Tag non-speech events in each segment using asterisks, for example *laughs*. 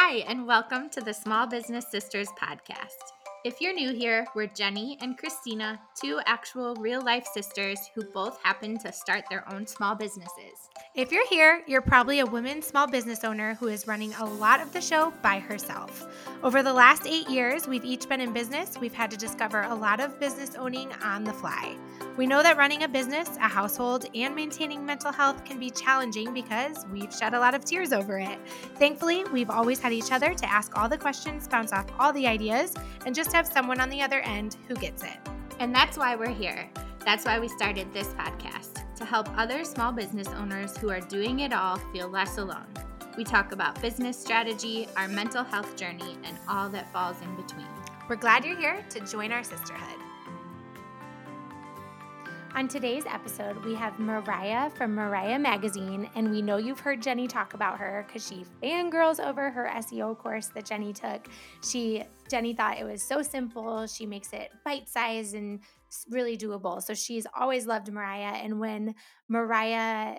Hi, and welcome to the Small Business Sisters podcast. If you're new here, we're Jenni and Christina, two actual real life sisters who both happen to start their own small businesses. If you're here, you're probably a woman small business owner who is running a lot of the show by herself. Over the last eight years, we've each been in business. We've had to discover a lot of business owning on the fly. We know that running a business, a household, and maintaining mental health can be challenging because we've shed a lot of tears over it. Thankfully, we've always had each other to ask all the questions, bounce off all the ideas, and just have someone on the other end who gets it. And that's why we're here. That's why we started this podcast to help other small business owners who are doing it all feel less alone. We talk about business strategy, our mental health journey, and all that falls in between. We're glad you're here to join our sisterhood. On today's episode, we have Mariah from Mariah Magazine, and we know you've heard Jenni talk about her because she fangirls over her SEO course that Jenni took. She Jenni thought it was so simple. She makes it bite-sized and really doable. So she's always loved Mariah. And when Mariah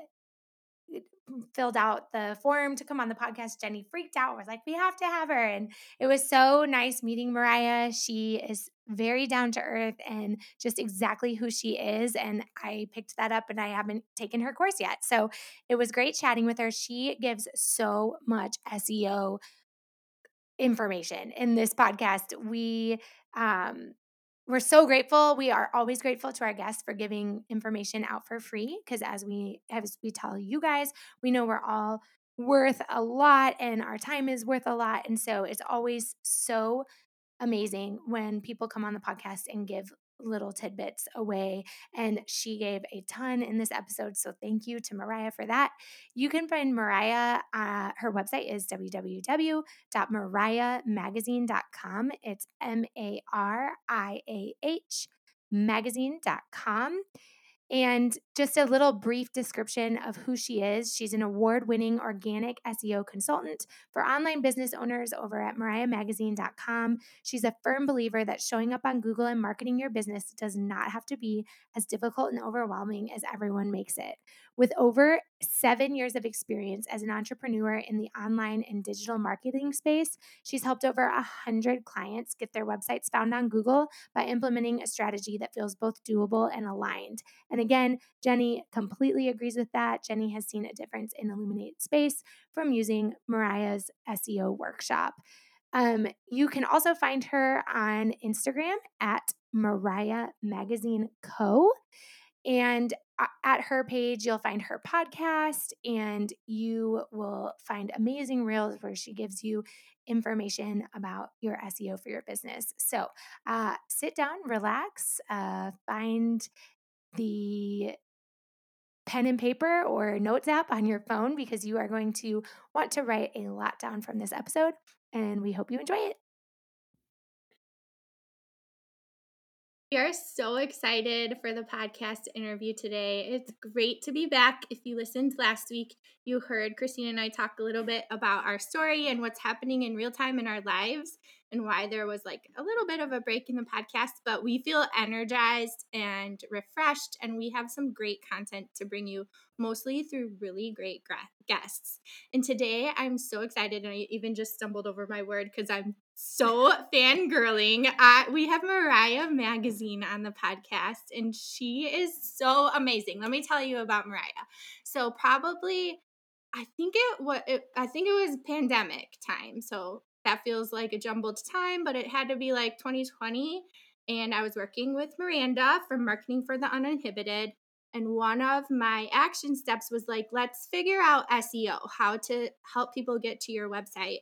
filled out the form to come on the podcast, Jenni freaked out, was like, we have to have her. And it was so nice meeting Mariah. She is very down to earth and just exactly who she is. And I picked that up and I haven't taken her course yet. So it was great chatting with her. She gives so much SEO information in this podcast. We, um, we're so grateful. We are always grateful to our guests for giving information out for free because as we as we tell you guys, we know we're all worth a lot and our time is worth a lot and so it's always so amazing when people come on the podcast and give little tidbits away. And she gave a ton in this episode. So thank you to Mariah for that. You can find Mariah, uh, her website is www.mariahmagazine.com. It's M A R I A H magazine.com. And just a little brief description of who she is. She's an award winning organic SEO consultant for online business owners over at mariahmagazine.com. She's a firm believer that showing up on Google and marketing your business does not have to be as difficult and overwhelming as everyone makes it. With over seven years of experience as an entrepreneur in the online and digital marketing space, she's helped over a hundred clients get their websites found on Google by implementing a strategy that feels both doable and aligned. And again, Jenni completely agrees with that. Jenni has seen a difference in Illuminate Space from using Mariah's SEO workshop. Um, you can also find her on Instagram at Mariah Magazine Co. And at her page, you'll find her podcast and you will find amazing reels where she gives you information about your SEO for your business. So uh, sit down, relax, uh, find the pen and paper or notes app on your phone because you are going to want to write a lot down from this episode. And we hope you enjoy it. We are so excited for the podcast interview today. It's great to be back. If you listened last week, you heard Christina and I talk a little bit about our story and what's happening in real time in our lives and why there was like a little bit of a break in the podcast, but we feel energized and refreshed, and we have some great content to bring you, mostly through really great guests. And today I'm so excited, and I even just stumbled over my word because I'm so fangirling. Uh, we have Mariah Magazine on the podcast, and she is so amazing. Let me tell you about Mariah. So, probably I think it what I think it was pandemic time. So that feels like a jumbled time, but it had to be like 2020. And I was working with Miranda from Marketing for the Uninhibited. And one of my action steps was like, let's figure out SEO, how to help people get to your website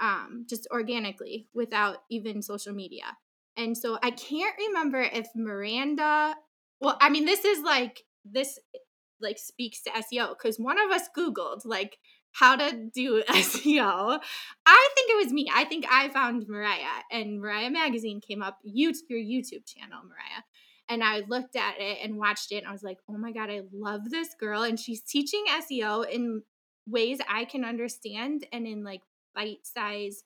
um, just organically without even social media. And so I can't remember if Miranda, well, I mean, this is like, this like speaks to SEO because one of us Googled like how to do *laughs* SEO. I think it was me. I think I found Mariah and Mariah Magazine came up, you, your YouTube channel, Mariah. And I looked at it and watched it and I was like, oh my God, I love this girl. And she's teaching SEO in ways I can understand and in like bite size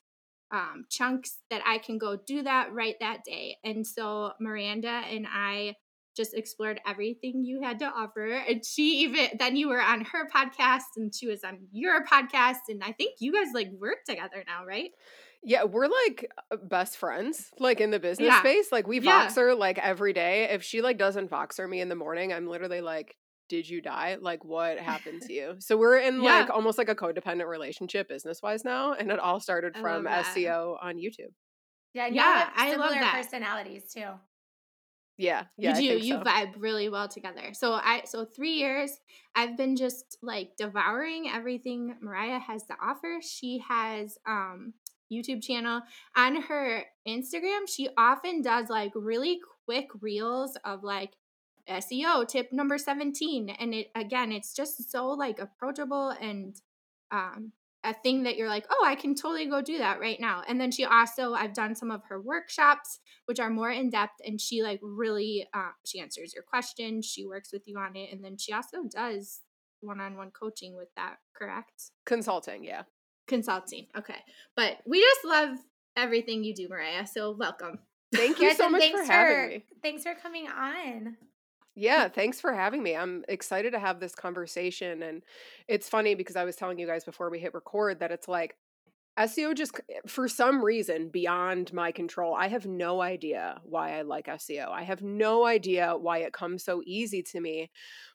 um, chunks that I can go do that right that day. And so Miranda and I just explored everything you had to offer. And she even then you were on her podcast and she was on your podcast. And I think you guys like work together now, right? Yeah, we're like uh, best friends, like in the business Yeah. space. Like we Yeah. Voxer like every day. If she like doesn't Voxer me in the morning, I'm literally like, "Did you die? Like what happened to you?" So we're in Yeah. like almost like a codependent relationship business wise now, and it all started from. SEO on YouTube. Yeah, and Yeah, y'all have I love similar that. personalities too. Yeah, yeah, you do. think You so. vibe really well together. So I so three years I've been just like devouring everything Mariah has to offer. She has um YouTube channel on her Instagram. She often does like really quick reels of like SEO tip number 17 and it again it's just so like approachable and um a thing that you're like, "Oh, I can totally go do that right now." And then she also I've done some of her workshops which are more in depth and she like really uh, she answers your questions she works with you on it and then she also does one-on-one coaching with that correct Consulting, yeah. consulting okay but we just love everything you do mariah so welcome Thank *laughs* you Yes, so much for having me. Thanks for coming on. Yeah, thanks for having me. I'm excited to have this conversation. And it's funny because I was telling you guys before we hit record that it's like SEO just, eh, for some reason, beyond my control. I have no idea why I like SEO. I have no idea why it comes so easy to me.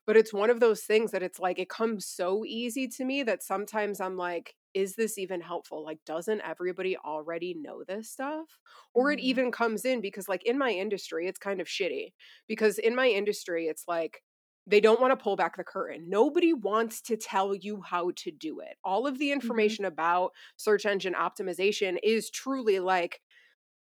But it's one of those things that it's like, it comes so easy to me that sometimes I'm like, is this even helpful? Like, doesn't everybody already know this stuff? Or it Mhm. even comes in because, like, in my industry, it's kind of shitty because in my industry it's like they don't want to pull back the curtain. Nobody wants to tell you how to do it. All of the information about search engine optimization is truly like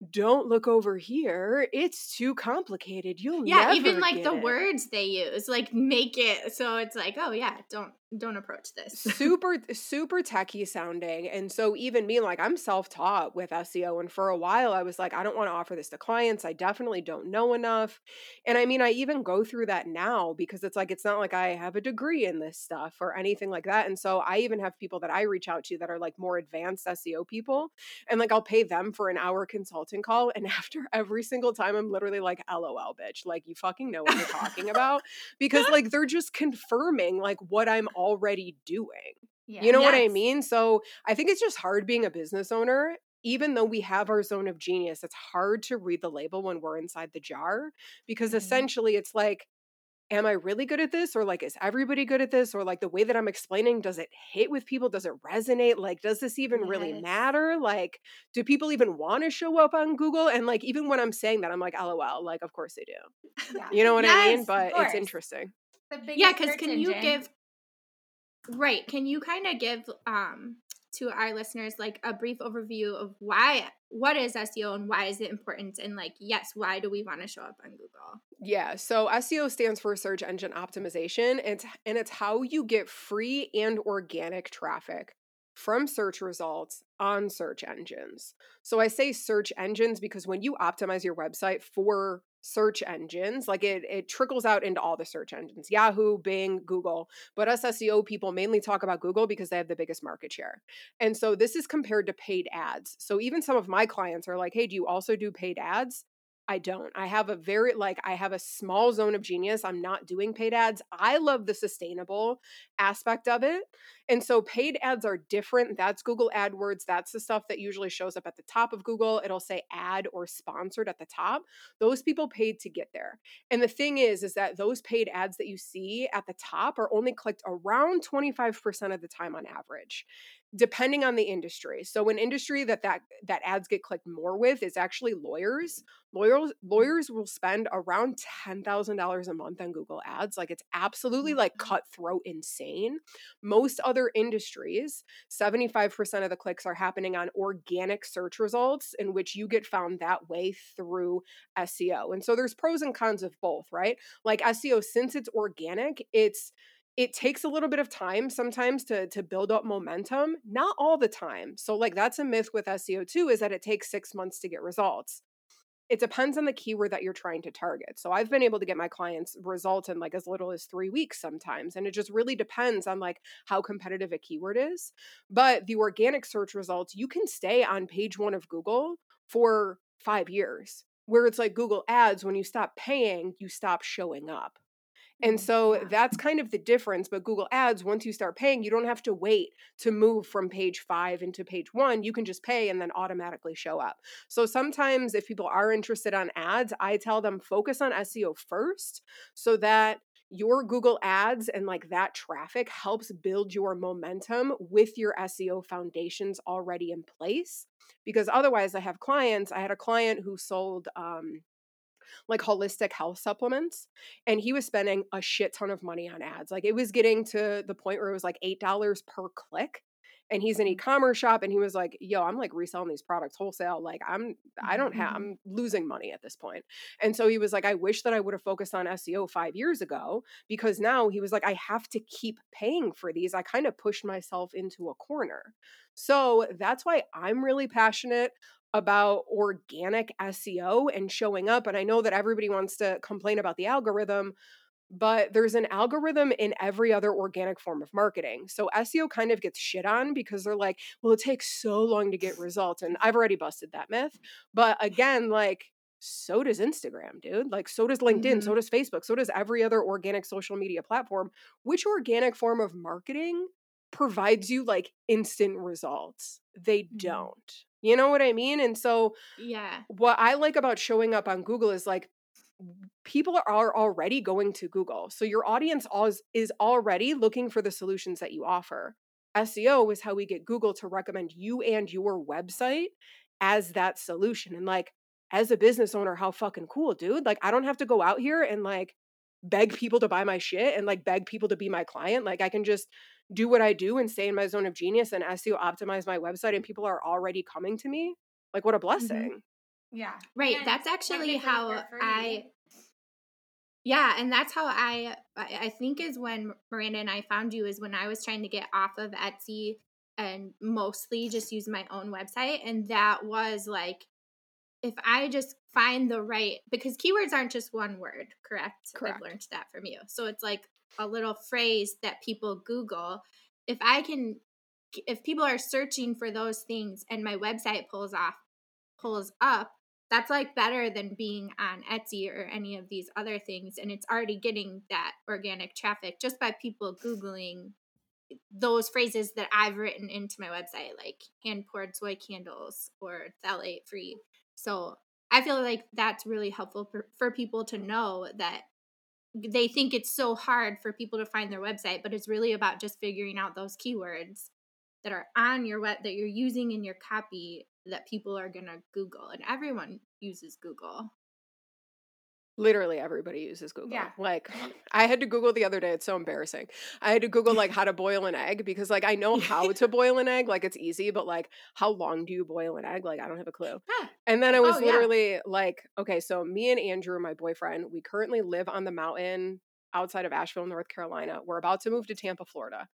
don't look over here. It's too complicated. You'll yeah even like the it." words they use like make it so it's like oh yeah don't don't approach this *laughs* super super techie sounding and so even me like i'm self-taught with seo and for a while i was like i don't want to offer this to clients i definitely don't know enough and i mean i even go through that now because it's like it's not like i have a degree in this stuff or anything like that and so i even have people that i reach out to that are like more advanced seo people and like i'll pay them for an hour consulting call and *laughs* after every single time i'm literally like lol bitch like you fucking know what you're talking about because like they're just confirming like what i'm already doing Yeah. you know what I mean? So I think it's just hard being a business owner. Even though we have our zone of genius, it's hard to read the label when we're inside the jar because Mhm. essentially it's like, am I really good at this? Or like, is everybody good at this? Or like the way that I'm explaining, does it hit with people? Does it resonate? Like, does this even really matter? Like, do people even want to show up on Google? And like, even when I'm saying that, I'm like, lol, like, of course they do. Yeah. You know what I mean? But it's interesting. Yeah because search can you give right can you kind of give um to our listeners like a brief overview of why what is seo and why is it important? And like yes why do we want to show up on google? Yeah, so SEO stands for search engine optimization. It's, and it's how you get free and organic traffic from search results on search engines. So I say search engines because when you optimize your website for search engines, like it it trickles out into all the search engines, Yahoo, Bing, Google. But us SEO people mainly talk about Google because they have the biggest market share. And so this is compared to paid ads. So even some of my clients are like, "Hey, do you also do paid ads?" I don't. I have a very like I have a small zone of genius. I'm not doing paid ads. I love the sustainable aspect of it. And so paid ads are different. That's Google AdWords. That's the stuff that usually shows up at the top of Google. It'll say ad or sponsored at the top. Those people paid to get there. And the thing is is that those paid ads that you see at the top are only clicked around 25% of the time on average depending on the industry. So an industry that that that ads get clicked more with is actually lawyers. Lawyers lawyers will spend around $10,000 a month on Google Ads. Like it's absolutely like mm-hmm. cutthroat insane. Most other industries, 75% of the clicks are happening on organic search results in which you get found that way through SEO. And so there's pros and cons of both, right? Like SEO since it's organic, it's it takes a little bit of time sometimes to to build up momentum not all the time. So like that's a myth with seo too is that it takes six months to get results. It depends on the keyword that you're trying to target. So i've been able to get my clients results in like as little as three weeks sometimes and it just really depends on like how competitive a keyword is. But the organic search results you can stay on page one of google for five years Where it's like Google Ads, when you stop paying, you stop showing up. And so that's kind of the difference. But Google Ads, once you start paying, you don't have to wait to move from page five into page one. You can just pay and then automatically show up. So sometimes if people are interested on ads, I tell them focus on SEO first so that your Google Ads and like that traffic helps build your momentum with your SEO foundations already in place. Because otherwise, I have clients. I had a client who sold um, like holistic health supplements and he was spending a shit ton of money on ads like it was getting to the point where it was like eight dollars per click and he's an mm-hmm. e-commerce shop and he was like yo i'm like reselling these products wholesale like i'm i don't have mm-hmm. i'm losing money at this point. And so he was like i wish that i would have focused on seo five years ago because now he was like i have to keep paying for these i kind of pushed myself into a corner. So that's why i'm really passionate about organic SEO and showing up. And I know that everybody wants to complain about the algorithm, but there's an algorithm in every other organic form of marketing. So SEO kind of gets shit on because they're like, well, it takes so long to get results. And I've already busted that myth. But again, like, so does Instagram, dude. Like, so does LinkedIn, so mm-hmm. does Facebook, so does every other organic social media platform. Which organic form of marketing provides you like instant results? They Mhm. don't. You know what I mean? And so, Yeah. what I like about showing up on Google is like people are already going to Google. So your audience is, is already looking for the solutions that you offer. SEO is how we get Google to recommend you and your website as that solution. And like as a business owner, how fucking cool, dude. Like I don't have to go out here and like beg people to buy my shit and like beg people to be my client. Like I can just do what I do and stay in my zone of genius and SEO optimize my website and people are already coming to me. Like what a blessing. Yeah. Right. And that's actually how. I Yeah, and that's how I I I think is when Miranda and I found you is when I was trying to get off of Etsy and mostly just use my own website and that was like if I just find the right because keywords aren't just one word, correct? Correct. I've learned that from you. So it's like a little phrase that people Google. If I can if people are searching for those things and my website pulls off pulls up, that's like better than being on Etsy or any of these other things. And it's already getting that organic traffic just by people Googling those phrases that I've written into my website, like hand poured soy candles or phthalate free. So I feel like that's really helpful for, for people to know that they think it's so hard for people to find their website, but it's really about just figuring out those keywords that are on your web that you're using in your copy that people are going to Google. And everyone uses Google. Literally everybody uses Google. Yeah. Like *laughs* *laughs* I had to Google the other day. It's so embarrassing. I had to Google like how to boil an egg because like I know how to *laughs* boil an egg. Like it's easy, but like how long do you boil an egg? Like I don't have a clue. Huh. And then I oh, was Oh, yeah. literally like, okay, so me and Andrew, my boyfriend, we currently live on the mountain outside of Asheville, North Carolina. We're about to move to Tampa, Florida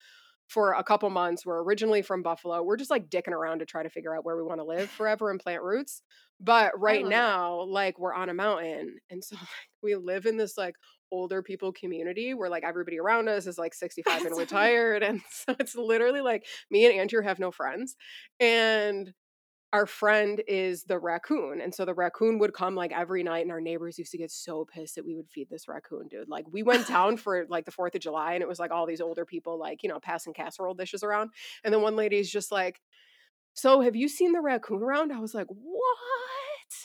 for a couple months. We're originally from Buffalo. We're just like dicking around to try to figure out where we want to live forever and plant roots. But right love that. now, like we're on a mountain. And so *laughs* like we live in this like older people community where like everybody around us is like *laughs* 65 and retired. And *laughs* so it's literally like me and Andrew have no friends. And our friend is the raccoon. And so the raccoon would come like every night, and our neighbors used to get so pissed that we would feed this raccoon, dude. Like we went *laughs* down for like the 4th of July, and it was like all these older people, like, you know, passing casserole dishes around. And then one lady's just like, So have you seen the raccoon around? I was like, What?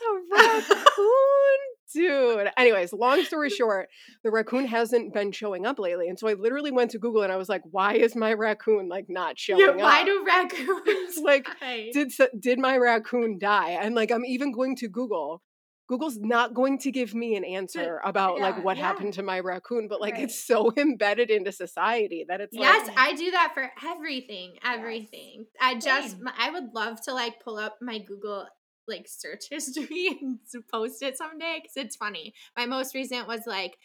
A raccoon? Dude. Anyways, long story short, the raccoon hasn't been showing up lately. And so I literally went to Google and I was like, why is my raccoon like not showing Yeah, up? why do *laughs* raccoons Like, die? did did my raccoon die and like i'm even going to google google's not going to give me an answer uh, about yeah, like what yeah. happened to my raccoon but like Right. it's so *laughs* embedded into society that it's Yes, like I do that for everything. Everything. I just, Same. I would love to like pull up my Google like search history *laughs* and post it someday because it's funny. My most recent was like,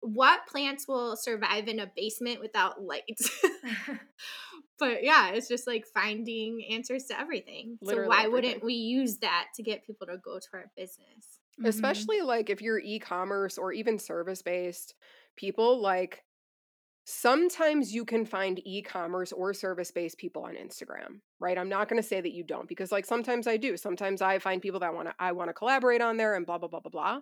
what plants will survive in a basement without light? *laughs* *laughs* but yeah, it's just like finding answers to everything. Literally so why wouldn't we use that to get people to go to our business? Mhm. especially like if you're e-commerce or even service based people like sometimes you can find e-commerce or service-based people on Instagram, right? I'm not going to say that you don't because like sometimes I do. Sometimes I find people that want to I want to collaborate on there and blah blah blah blah blah.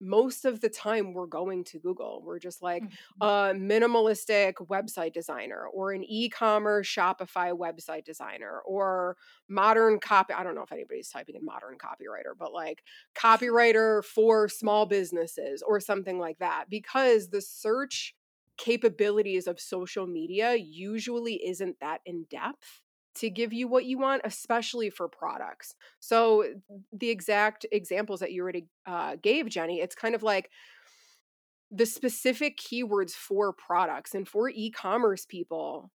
Most of the time we're going to Google. We're just like Mhm. a minimalistic website designer or an e-commerce Shopify website designer or modern copy I don't know if anybody's typing in modern copywriter, but like copywriter for small businesses or something like that because the search capabilities of social media usually isn't that in depth to give you what you want, especially for products. So, the exact examples that you already uh, gave, Jenni, it's kind of like the specific keywords for products and for e commerce people.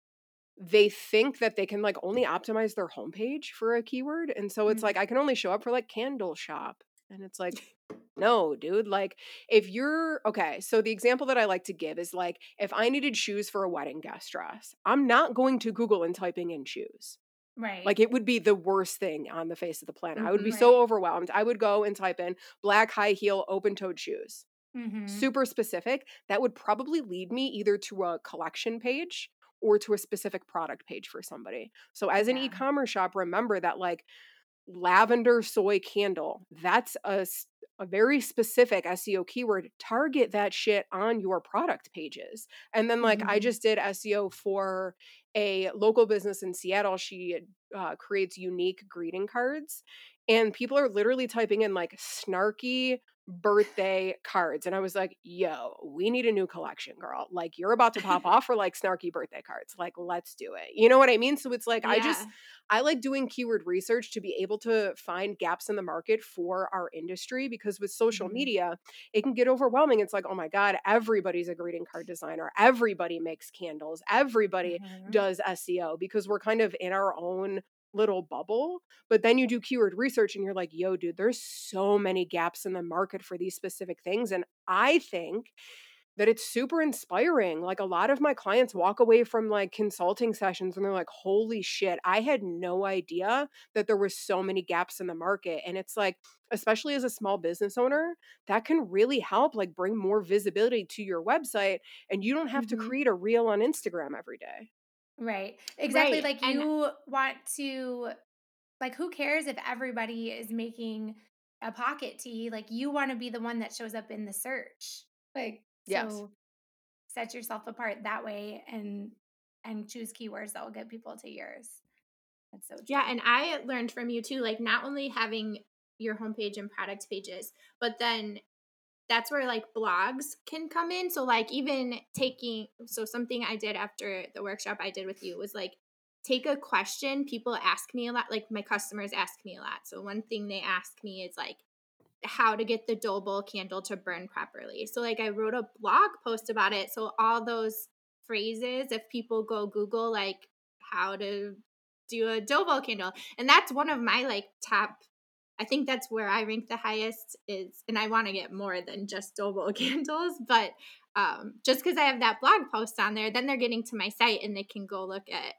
They think that they can like only optimize their homepage for a keyword. And so it's Mhm. like, I can only show up for like candle shop. And it's like, no, dude. Like, if you're okay, so the example that I like to give is like, if I needed shoes for a wedding guest dress, I'm not going to Google and typing in shoes. Right. Like, it would be the worst thing on the face of the planet. I would be Mhm. so overwhelmed. I would go and type in black high heel open toed shoes. Mhm. Super specific. That would probably lead me either to a collection page or to a specific product page for somebody. So, as an e commerce shop, remember that like lavender soy candle. That's a, a very specific SEO keyword. Target that shit on your product pages. And then, like, I Mhm. just did SEO for a local business in Seattle. She uh, creates unique greeting cards. And people are literally typing in like snarky birthday cards. And I was like, yo, we need a new collection, girl. Like, you're about to pop off for like snarky birthday cards. Like, let's do it. You know what I mean? So it's like, I just, I like doing keyword research to be able to find gaps in the market for our industry because with social Mhm. media, it can get overwhelming. It's like, oh my God, everybody's a greeting card designer. Everybody makes candles. Everybody Mhm. does SEO because we're kind of in our own little bubble. But then you do keyword research and you're like, yo, dude, there's so many gaps in the market for these specific things. And I think that it's super inspiring. Like a lot of my clients walk away from like consulting sessions and they're like, holy shit, I had no idea that there was so many gaps in the market. And it's like, especially as a small business owner, that can really help like bring more visibility to your website and you don't have to Mhm. create a reel on Instagram every day. Right. Exactly. Right, Like and- you want to like who cares if everybody is making a pocket tee? Like you want to be the one that shows up in the search. Like Yes. so set yourself apart that way and and choose keywords that will get people to yours. That's so true. Yeah, and I learned from you too, like not only having your homepage and product pages, but then that's where like blogs can come in. So like even taking so something I did after the workshop I did with you was like take a question people ask me a lot, like my customers ask me a lot. So one thing they ask me is like how to get the bowl candle to burn properly. So like I wrote a blog post about it. So all those phrases, if people go Google like how to do a bowl candle, and that's one of my like top. I think that's where I rank the highest is, and I want to get more than just bowl *laughs* candles, but um, just because I have that blog post on there, then they're getting to my site and they can go look at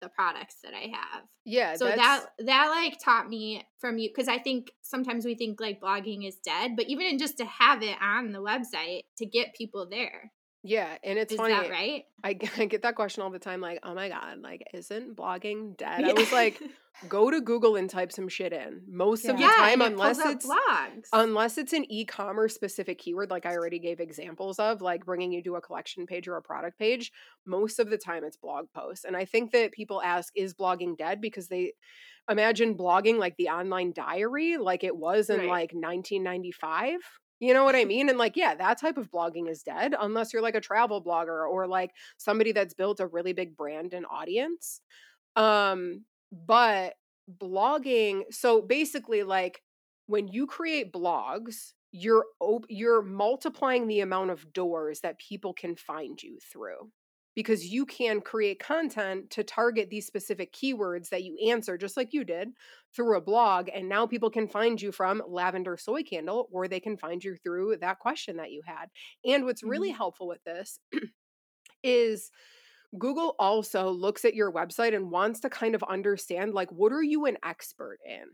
the products that I have Yeah. so that that like taught me from you because i think sometimes we think like blogging is dead but even in just to have it on the website to get people there yeah. And it's is funny. that right *laughs* I, get that question all the time like, oh my God, like, isn't blogging dead? I was like, *laughs* go to Google and type some shit in. Most of the yeah time, it unless it's blogs. unless it's an e-commerce specific keyword like i already gave examples of like bringing you to a collection page or a product page most of the time it's blog posts. And i think that people ask is blogging dead? Because they imagine blogging like the online diary like it was in Right. like 1995 you know what i mean? And like yeah that type of blogging is dead unless you're like a travel blogger or like somebody that's built a really big brand and audience. Um but blogging so basically like when you create blogs you're op- you're multiplying the amount of doors that people can find you through because you can create content to target these specific keywords that you answer just like you did through a blog and now people can find you from lavender soy candle or they can find you through that question that you had and what's really Mhm. helpful with this is Google also looks at your website and wants to kind of understand like what are you an expert in?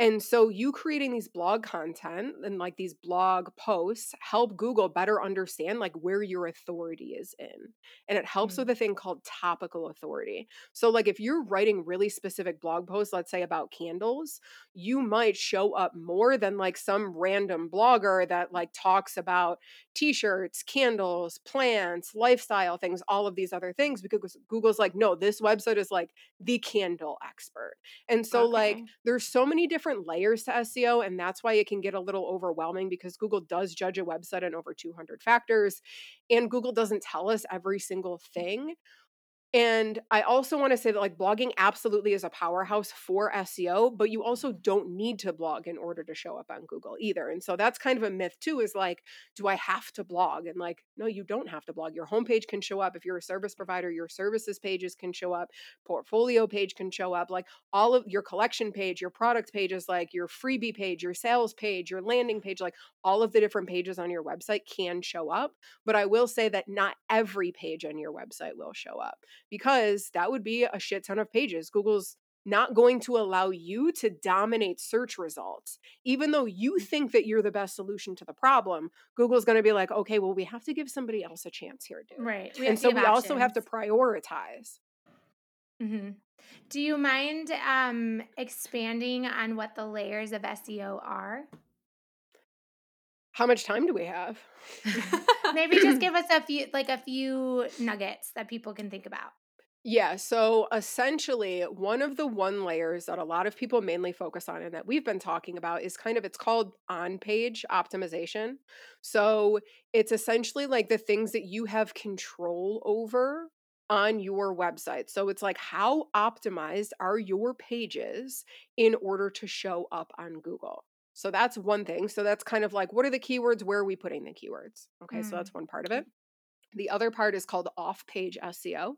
And so you creating these blog content and like these blog posts help Google better understand like where your authority is in. And it helps Mm. with a thing called topical authority. So like if you're writing really specific blog posts, let's say about candles, you might show up more than like some random blogger that like talks about t-shirts, candles, plants, lifestyle things, all of these other things because Google's like, "No, this website is like the candle expert." And so like there's so many different layers to SEO and that's why it can get a little overwhelming because Google does judge a website on over 200 factors and Google doesn't tell us every single mm. thing. And I also want to say that like blogging absolutely is a powerhouse for SEO, but you also don't need to blog in order to show up on Google either. And so that's kind of a myth too is like, do I have to blog? And like, no, you don't have to blog. Your homepage can show up. If you're a service provider, your services pages can show up, portfolio page can show up, like all of your collection page, your product pages, like your freebie page, your sales page, your landing page, like all of the different pages on your website can show up. But I will say that not every page on your website will show up because that would be a shit ton of pages. Google's not going to allow you to dominate search results. Even though you think that you're the best solution to the problem, Google's going to be like, okay, well, we have to give somebody else a chance here, dude. Right. and so we also have to prioritize. hmm Do you mind um, expanding on what the layers of SEO are? How much time do we have? *laughs* Maybe just give us a few, like a few nuggets that people can think about. Yeah, so essentially, one of the one layers that a lot of people mainly focus on and that we've been talking about is kind of it's called on page optimization. So it's essentially like the things that you have control over on your website. So it's like how optimized are your pages in order to show up on Google? So that's one thing. So that's kind of like what are the keywords? Where are we putting the keywords? Okay, so Mm. that's one part of it. The other part is called off page SEO.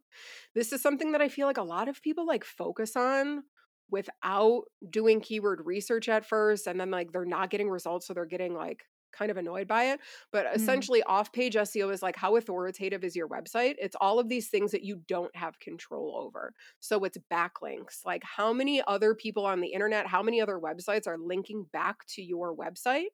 This is something that I feel like a lot of people like focus on without doing keyword research at first and then like they're not getting results so they're getting like kind of annoyed by it. But mm-hmm. essentially off page SEO is like how authoritative is your website? It's all of these things that you don't have control over. So it's backlinks. Like how many other people on the internet, how many other websites are linking back to your website?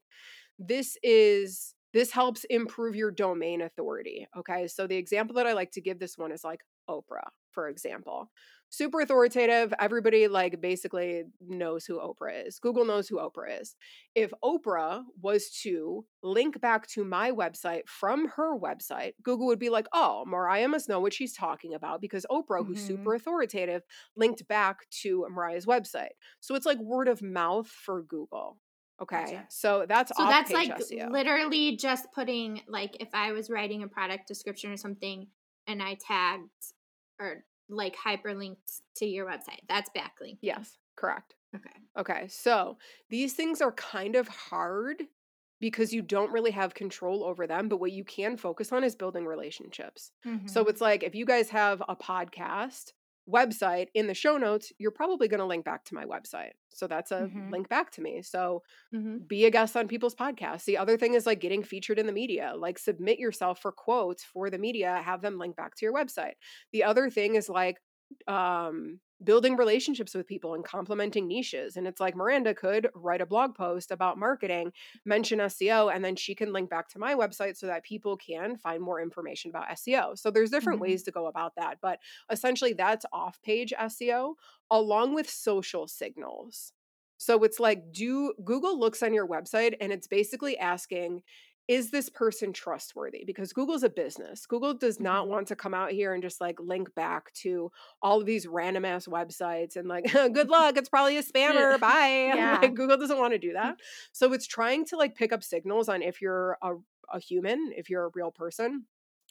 This is this helps improve your domain authority. Okay. So the example that I like to give this one is like Oprah, for example. Super authoritative. Everybody like basically knows who Oprah is. Google knows who Oprah is. If Oprah was to link back to my website from her website, Google would be like, oh, Mariah must know what she's talking about because Oprah, who's Mhm. super authoritative, linked back to Mariah's website. So it's like word of mouth for Google. Okay. Gotcha. So that's So that's like SEO. literally just putting like if I was writing a product description or something and I tagged or like hyperlinked to your website. That's backlink. yes, correct. Okay. Okay. So these things are kind of hard because you don't really have control over them, but what you can focus on is building relationships. So Mhm. it's like if you guys have a podcast website in the show notes, you're probably going to link back to my website. So that's a Mhm. link back to me. So Mm-hmm. be a guest on people's podcasts. The other thing is like getting featured in the media, like submit yourself for quotes for the media, have them link back to your website. The other thing is like um building relationships with people and complementing niches. And it's like Miranda could write a blog post about marketing, mention SEO, and then she can link back to my website so that people can find more information about SEO. So there's different Mhm. ways to go about that. But essentially that's off-page SEO along with social signals. So it's like, do Google looks on your website and it's basically asking, is this person trustworthy? Because Google's a business. Google does not Mhm. want to come out here and just like link back to all of these random ass websites and like, *laughs* good luck, it's probably a *laughs* spammer. Bye. *laughs* Yeah. Like Google doesn't want to do that. So it's trying to like pick up signals on if you're a, a human, if you're a real person.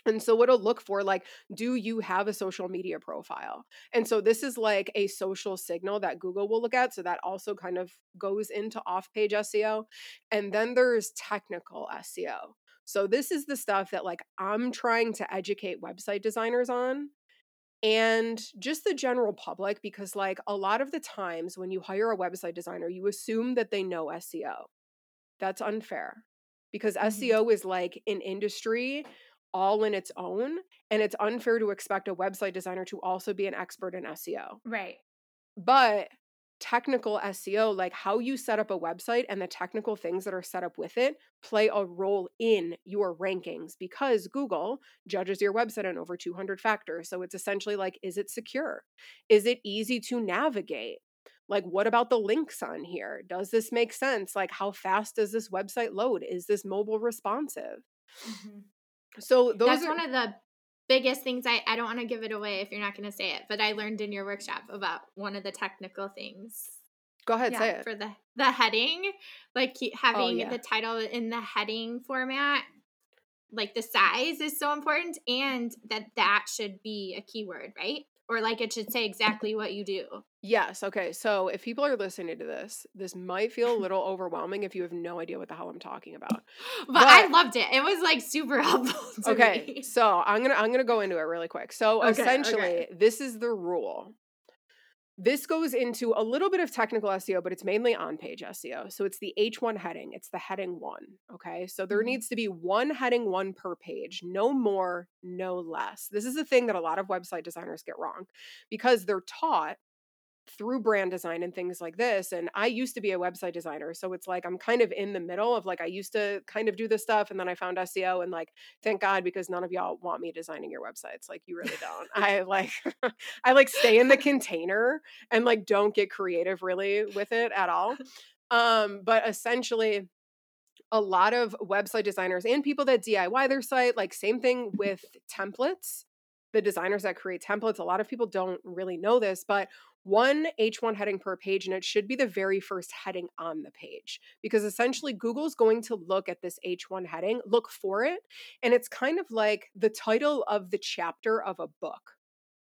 And so it'll look for like, do you have a social media profile? And so this is like a social signal that Google will look at. So that also kind of goes into off page SEO. And then there's technical SEO. So this is the stuff that like I'm trying to educate website designers on and just the general public because like a lot of the times when you hire a website designer, you assume that they know SEO. That's unfair because Mhm. SEO is like an industry all in its own and it's unfair to expect a website designer to also be an expert in SEO. Right. But technical SEO, like how you set up a website and the technical things that are set up with it, play a role in your rankings because Google judges your website on over 200 factors. So it's essentially like, is it secure? Is it easy to navigate? Like, what about the links on here? Does this make sense? Like, how fast does this website load? Is this mobile responsive? Mm-hmm. So those That's are, one of the biggest things I, I don't want to give it away if you're not going to say it, but I learned in your workshop about one of the technical things. Go ahead, yeah, say it. For the the heading, like oh, having oh, yeah. the title in the heading format, like the size is so important and that that should be a keyword, right? Or like it should say exactly what you do. Yes. Okay. So if people are listening to this, this might feel a *laughs* little overwhelming if you have no idea what the hell I'm talking about. But, *gasps* but I loved it. It was like super helpful. *laughs* okay. Me. So I'm gonna I'm gonna go into it really quick. So okay, essentially, okay. this is the rule. This goes into a little bit of technical SEO, but it's mainly on page SEO. So it's the H1 heading, it's the heading one. Okay. So there mm-hmm. needs to be one heading one per page, no more, no less. This is the thing that a lot of website designers get wrong because they're taught through brand design and things like this. And I used to be a website designer. So it's like I'm kind of in the middle of like I used to kind of do this stuff and then I found SEO and like thank God because none of y'all want me designing your websites. Like you really don't. *laughs* I like *laughs* I like stay in the container and like don't get creative really with it at all. Um, but essentially a lot of website designers and people that DIY their site, like same thing with templates the designers that create templates, a lot of people don't really know this, but one H1 heading per page, and it should be the very first heading on the page because essentially Google's going to look at this H1 heading, look for it, and it's kind of like the title of the chapter of a book.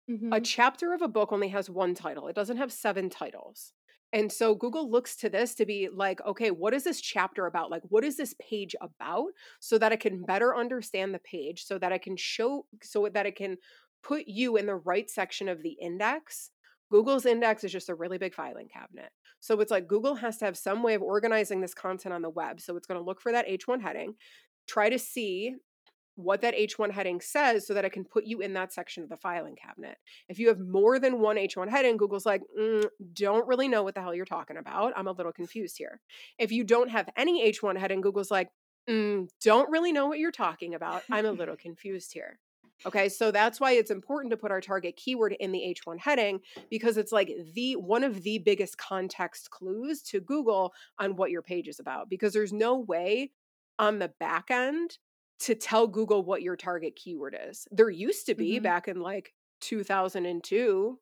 Mm-hmm. A chapter of a book only has one title, it doesn't have seven titles. And so Google looks to this to be like, okay, what is this chapter about? Like, what is this page about? So that I can better understand the page, so that I can show, so that it can put you in the right section of the index Google's index is just a really big filing cabinet. So it's like Google has to have some way of organizing this content on the web. So it's going to look for that H1 heading, try to see what that H1 heading says so that it can put you in that section of the filing cabinet. If you have more than one H1 heading, Google's like, mm, don't really know what the hell you're talking about. I'm a little confused here. If you don't have any H1 heading, Google's like, mm, don't really know what you're talking about. I'm a little *laughs* confused here. Okay, so that's why it's important to put our target keyword in the H1 heading because it's like the one of the biggest context clues to Google on what your page is about because there's no way on the back end to tell Google what your target keyword is. There used to be mm-hmm. back in like 2002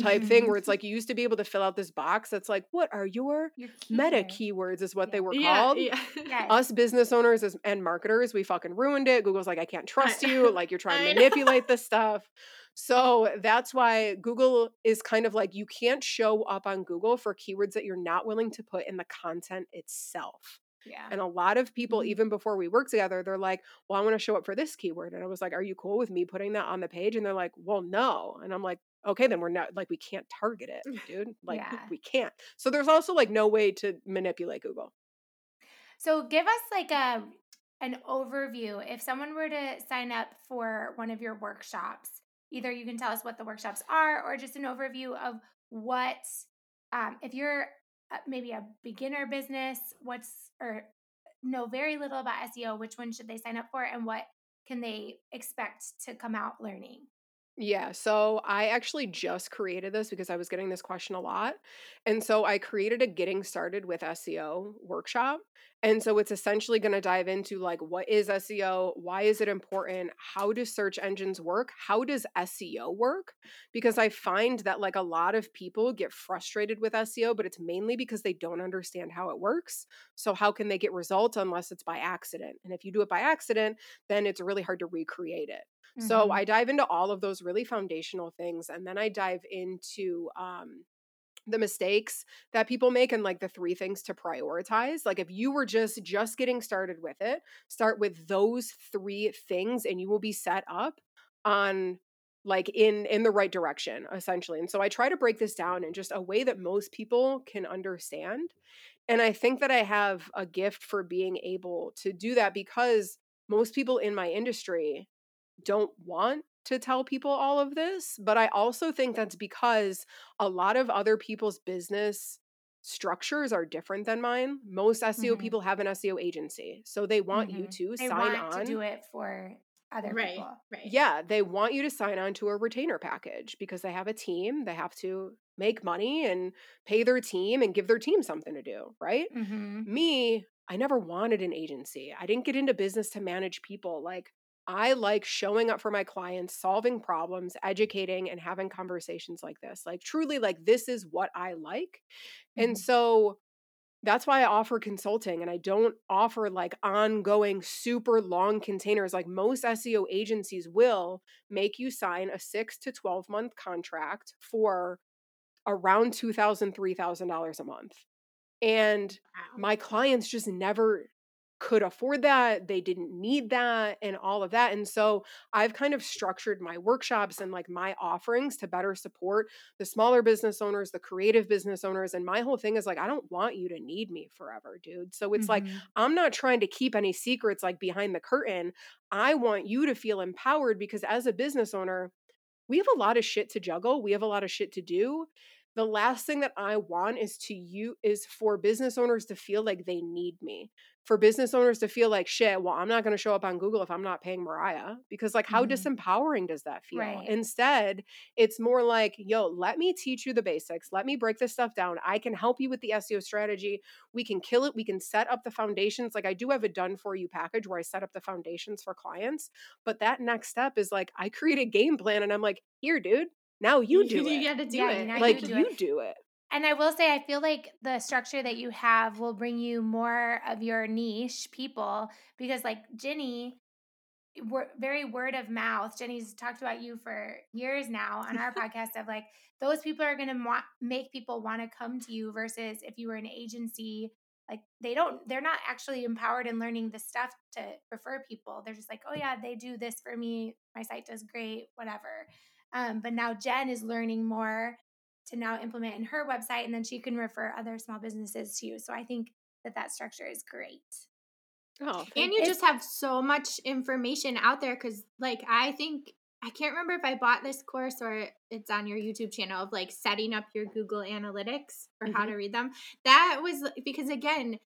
type thing where it's like you used to be able to fill out this box that's like what are your, your meta keywords is what yeah. they were called yeah, *laughs* yeah. us business owners and marketers we fucking ruined it google's like i can't trust you like you're *laughs* trying to manipulate this stuff so that's why google is kind of like you can't show up on google for keywords that you're not willing to put in the content itself yeah. And a lot of people, mm-hmm. even before we work together, they're like, well, I want to show up for this keyword. And I was like, are you cool with me putting that on the page? And they're like, well, no. And I'm like, okay, then we're not like we can't target it, dude. Like yeah. we can't. So there's also like no way to manipulate Google. So give us like a an overview. If someone were to sign up for one of your workshops, either you can tell us what the workshops are or just an overview of what um, if you're maybe a beginner business, what's or know very little about SEO, which one should they sign up for and what can they expect to come out learning? Yeah, so I actually just created this because I was getting this question a lot. And so I created a getting started with SEO workshop. And so it's essentially going to dive into like what is SEO? Why is it important? How do search engines work? How does SEO work? Because I find that like a lot of people get frustrated with SEO, but it's mainly because they don't understand how it works. So how can they get results unless it's by accident? And if you do it by accident, then it's really hard to recreate it. Mm-hmm. So I dive into all of those really foundational things. And then I dive into um, the mistakes that people make and like the three things to prioritize like if you were just just getting started with it start with those three things and you will be set up on like in in the right direction essentially and so i try to break this down in just a way that most people can understand and i think that i have a gift for being able to do that because most people in my industry don't want to tell people all of this, but I also think that's because a lot of other people's business structures are different than mine. Most SEO Mhm. people have an SEO agency. So they want you Mhm. to They sign want on. to do it for other Right. people. Right. Yeah, they want you to sign on to a retainer package because they have a team. They have to make money and pay their team and give their team something to do, right? Mm-hmm. Me, I never wanted an agency. I didn't get into business to manage people. Like, I like showing up for my clients, solving problems, educating, and having conversations like this. Like, truly, like, this is what I like. And Mhm. so that's why I offer consulting and I don't offer like ongoing super long containers like most SEO agencies will make you sign a 6 to 12 month contract for around $2,000 $3,000 a month. And my clients just never could afford that they didn't need that and all of that and so i've kind of structured my workshops and like my offerings to better support the smaller business owners the creative business owners and my whole thing is like i don't want you to need me forever dude. So it's like Mhm. i'm not trying to keep any secrets like behind the curtain. I want you to feel empowered because as a business owner we have a lot of shit to juggle we have a lot of shit to do. The last thing that i want is to you is for business owners to feel like they need me for business owners to feel like shit well i'm not going to show up on google if i'm not paying mariah because like how Mhm. disempowering does that feel? Right. instead it's more like yo let me teach you the basics. Let me break this stuff down. I can help you with the seo strategy. We can kill it. We can set up the foundations. Like i do have a done for you package where i set up the foundations for clients but that next step is like i create a game plan and i'm like here dude now you do you it. got to do Yeah, it. now you like do you do it And I will say, I feel like the structure that you have will bring you more of your niche people because, like Jenni, we're very word of mouth. Jenni's talked about you for years now on our *laughs* podcast of like those people are going to want make people want to come to you versus if you were an agency like they don't they're not actually empowered in learning the stuff to refer people they're just like oh yeah they do this for me my site does great whatever um, but now jen is learning more to now implement in her website and then she can refer other small businesses to you. So i think that that structure is great. Oh and you just have so much information out there because like i think i can't remember if i bought this course or it's on your youtube channel of like setting up your google analytics or how Mhm. to read them. That was because again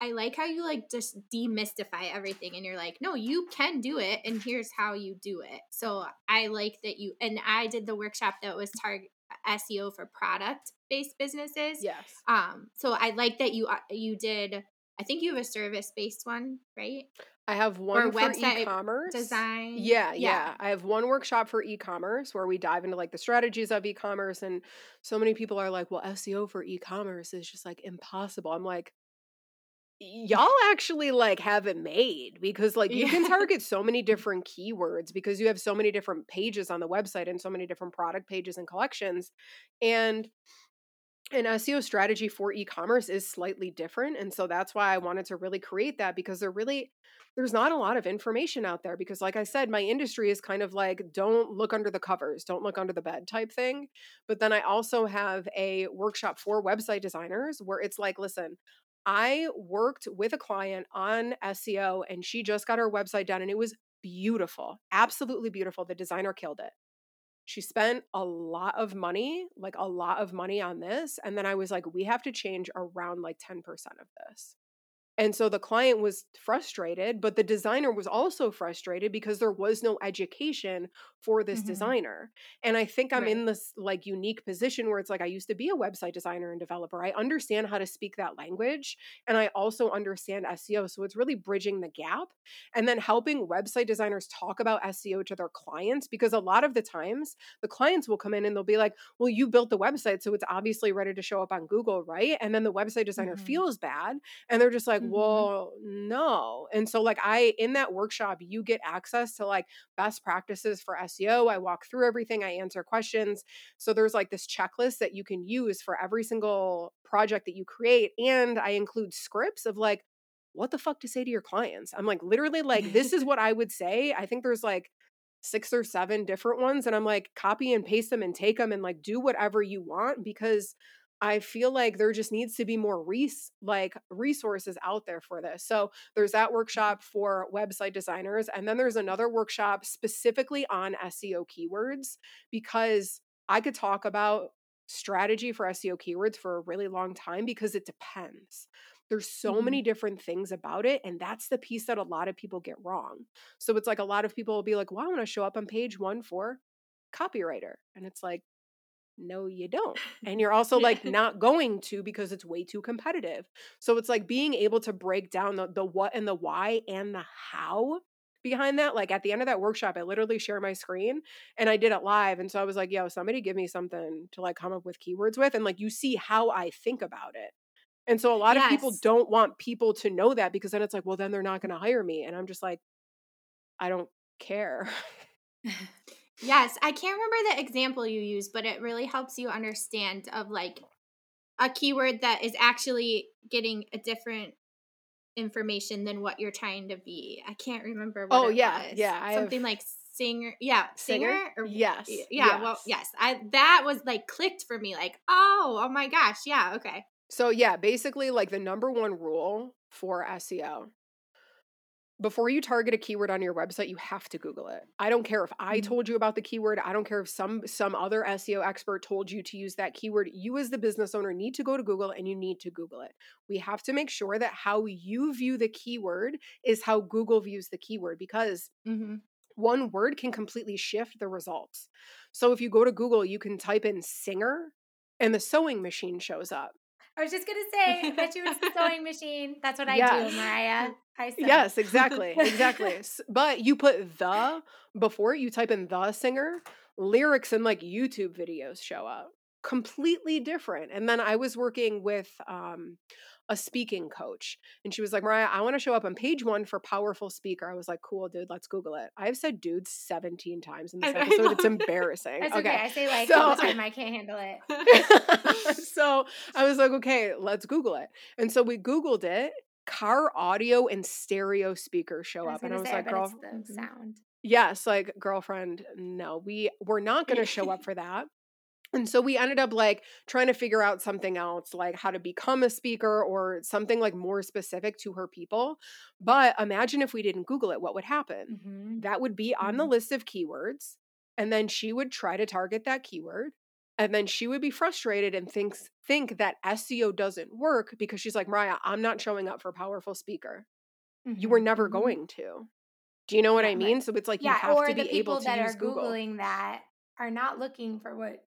i like how you like just demystify everything and you're like no you can do it and here's how you do it. So i like that you and i did the workshop that was target seo for product based businesses. Yes. Um so i like that you uh, you did i think you have a service based one right? I have one for website e-commerce. design? Yeah, yeah, yeah. I have one workshop for e-commerce where we dive into like the strategies of e-commerce and so many people are like, "Well, SEO for e-commerce is just like impossible." I'm like, y'all actually like have it made because like you can target so many *laughs* different keywords because you have so many different pages on the website and so many different product pages and collections and an SEO strategy for e-commerce is slightly different and so that's why I wanted to really create that because there really there's not a lot of information out there because like I said my industry is kind of like don't look under the covers, don't look under the bed type thing. But then I also have a workshop for website designers where it's like listen, I worked with a client on SEO and she just got her website done and it was beautiful. Absolutely beautiful. The designer killed it. She spent a lot of money, like a lot of money on this. And then I was like, we have to change around like 10% of this. And so the client was frustrated, but the designer was also frustrated because there was no education for this Mhm. designer. And I think I'm in this like unique position where it's like I used to be a website designer and developer. I understand how to speak that language and I also understand SEO. So it's really bridging the gap and then helping website designers talk about SEO to their clients because a lot of the times the clients will come in and they'll be like, "Well, you built the website, so it's obviously ready to show up on Google, right?" And then the website designer Mhm. feels bad and they're just like, Mhm. well, no. And so, like, I, in that workshop, you get access to like best practices for SEO. I walk through everything, I answer questions. So, there's like this checklist that you can use for every single project that you create. And I include scripts of like, what the fuck to say to your clients. I'm like, literally, like, this is what I would say. I think there's like, six or seven different ones and I'm like copy and paste them and take them and like do whatever you want because I feel like there just needs to be more res- like resources out there for this. So there's that workshop for website designers and then there's another workshop specifically on SEO keywords because I could talk about strategy for SEO keywords for a really long time because it depends. There's so Mhm. many different things about it and that's the piece that a lot of people get wrong. So it's like a lot of people will be like, "Well, I want to show up on page 1 for copywriter." And it's like no you don't and you're *laughs* also like not going to because it's way too competitive. So it's like being able to break down the, the what and the why and the how behind that like at the end of that workshop i literally share my screen and i did it live and so i was like yo somebody give me something to like come up with keywords with and like you see how i think about it. And so a lot of people don't want people to know that because then it's like well then they're not going to hire me and i'm just like i don't care *laughs* Yes, I can't remember the example you used, but it really helps you understand of like a keyword that is actually getting a different information than what you're trying to be. I can't remember what Oh, it yeah, was. yeah, I have- Something like singer. Yeah, singer? Singer? or Yes, Yeah, well, yes. yes. I that was like clicked for me like, "Oh, oh my gosh. Yeah, okay." So yeah, basically like the number one rule for SEO. Before you target a keyword on your website, you have to Google it. I don't care if I Mhm. told you about the keyword. I don't care if some some other SEO expert told you to use that keyword. You as the business owner need to go to Google and you need to Google it. We have to make sure that how you view the keyword is how Google views the keyword because Mhm. one word can completely shift the results. So if you go to Google, you can type in singer and the sewing machine shows up. I was just gonna say, *laughs* I bet you it's the sewing machine. That's what I Yes. do, Mariah. I sew. Yes, exactly. Exactly. *laughs* But you put the before you type in the singer, lyrics and like YouTube videos show up. Completely different. And then I was working with um a speaking coach and she was like, Mariah, I want to show up on page one for powerful speaker. I was like, cool, dude, let's Google it. I've said dude 17 times in this *laughs* episode. It's embarrassing. That's okay. I say like So- all the time. *laughs* I can't handle it. *laughs* so I was like, okay, let's Google it. And so we Googled it. Car audio and stereo speakers show up. And I was say, like, I girl, the mhm. sound. yes, like girlfriend, no, we we're not gonna show up for that. And so we ended up like trying to figure out something else, like how to become a speaker or something like more specific to her people. But imagine if we didn't Google it, what would happen? Mhm. that would be on the Mhm. list of keywords and then she would try to target that keyword and then she would be frustrated and thinks think that SEO doesn't work because she's like Mariah I'm not showing up for powerful speaker you were Mhm. never Mhm. going to do you know what Yeah, I mean so it's like you Yeah, have or to the be people able to that use are Google googling that are not looking for what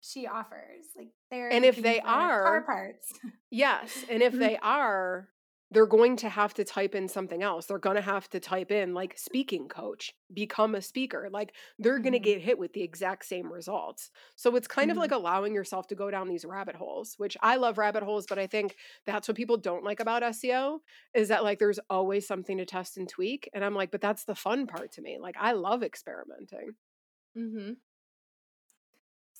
she offers. Like they're And if they for car are- parts. yes and if they are they're going to have to type in something else they're going to have to type in like speaking coach become a speaker like they're going to get hit with the exact same results so it's kind Mhm. of like allowing yourself to go down these rabbit holes which i love rabbit holes but i think that's what people don't like about seo is that like there's always something to test and tweak and i'm like but that's the fun part to me like i love experimenting Mhm.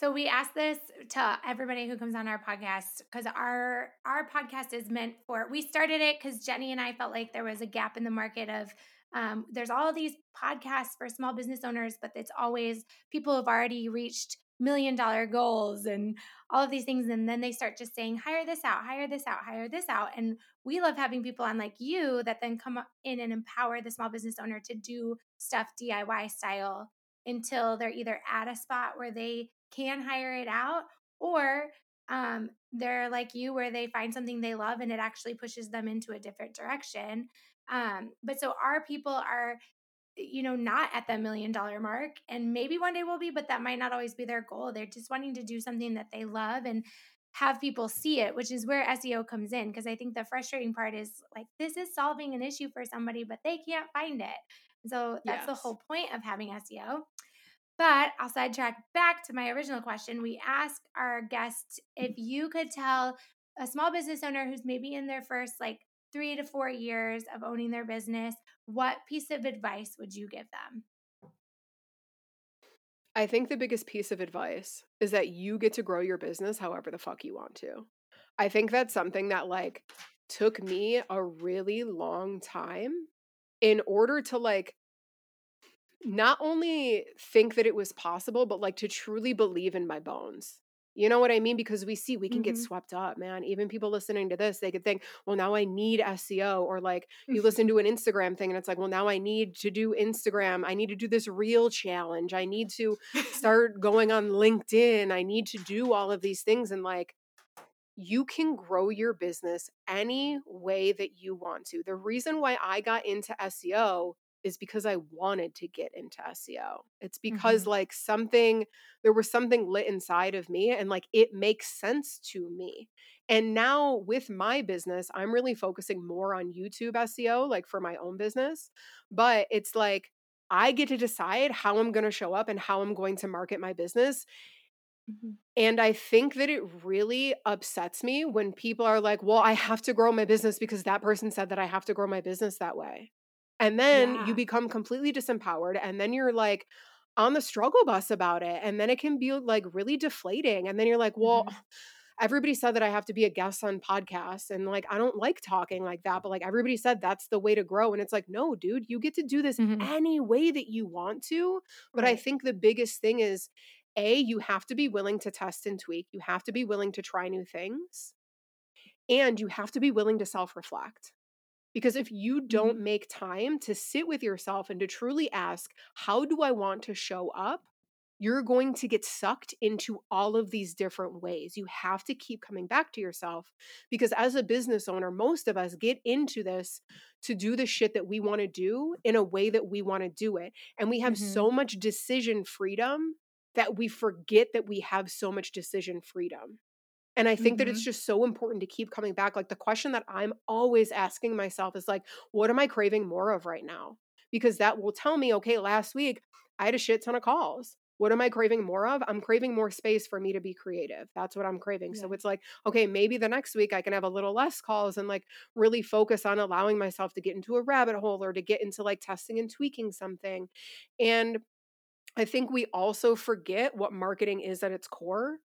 So we ask this to everybody who comes on our podcast because our our podcast is meant for. We started it because Jenni and I felt like there was a gap in the market of. Um, there's all these podcasts for small business owners, but it's always people have already reached million dollar goals and all of these things, and then they start just saying, "Hire this out, hire this out, hire this out," and we love having people on like you that then come in and empower the small business owner to do stuff DIY style until they're either at a spot where they can hire it out or um, they're like you where they find something they love and it actually pushes them into a different direction um, but so our people are you know not at the million dollar mark and maybe one day will be but that might not always be their goal. They're just wanting to do something that they love and have people see it which is where seo comes in because i think the frustrating part is like this is solving an issue for somebody but they can't find it. So that's the whole point of having seo but I'll sidetrack back to my original question. We ask our guests if you could tell a small business owner who's maybe in their first like three to four years of owning their business, what piece of advice would you give them? I think the biggest piece of advice is that you get to grow your business however the fuck you want to. I think that's something that like took me a really long time in order to like not only think that it was possible but like to truly believe in my bones. You know what I mean? Because we see we can get Mhm. swept up, man. Even people listening to this, they could think, well, now I need SEO. Or like you listen to an Instagram thing and it's like, well, now I need to do Instagram. I need to do this reel challenge. I need to *laughs* start going on LinkedIn. I need to do all of these things. And like, you can grow your business any way that you want to. The reason why I got into SEO is because I wanted to get into SEO. It's because Mhm. like something there was something lit inside of me and like it makes sense to me. And now with my business, I'm really focusing more on YouTube SEO like for my own business, but it's like I get to decide how I'm going to show up and how I'm going to market my business Mhm. and I think that it really upsets me when people are like, well, I have to grow my business because that person said that I have to grow my business that way. And then you become completely disempowered. And then you're like on the struggle bus about it. And then it can be like really deflating. And then you're like, well, Mhm. *sighs* everybody said that I have to be a guest on podcasts. And like, I don't like talking like that. But like, everybody said that's the way to grow. And it's like, no, dude, you get to do this Mhm. any way that you want to. But I think the biggest thing is a, you have to be willing to test and tweak. You have to be willing to try new things. And you have to be willing to self reflect. Because if you don't Mhm. make time to sit with yourself and to truly ask, how do I want to show up? You're going to get sucked into all of these different ways. You have to keep coming back to yourself because, as a business owner, most of us get into this to do the shit that we want to do in a way that we want to do it. And we have Mhm. so much decision freedom that we forget that we have so much decision freedom. And I think that it's Mhm. just so important to keep coming back. Like the question that I'm always asking myself is like, what am I craving more of right now? Because that will tell me, okay, last week I had a shit ton of calls. What am I craving more of? I'm craving more space for me to be creative. That's what I'm craving. So it's like, okay, maybe the next week I can have a little less calls and like really focus on allowing myself to get into a rabbit hole or to get into like testing and tweaking something. And I think we also forget what marketing is at its core.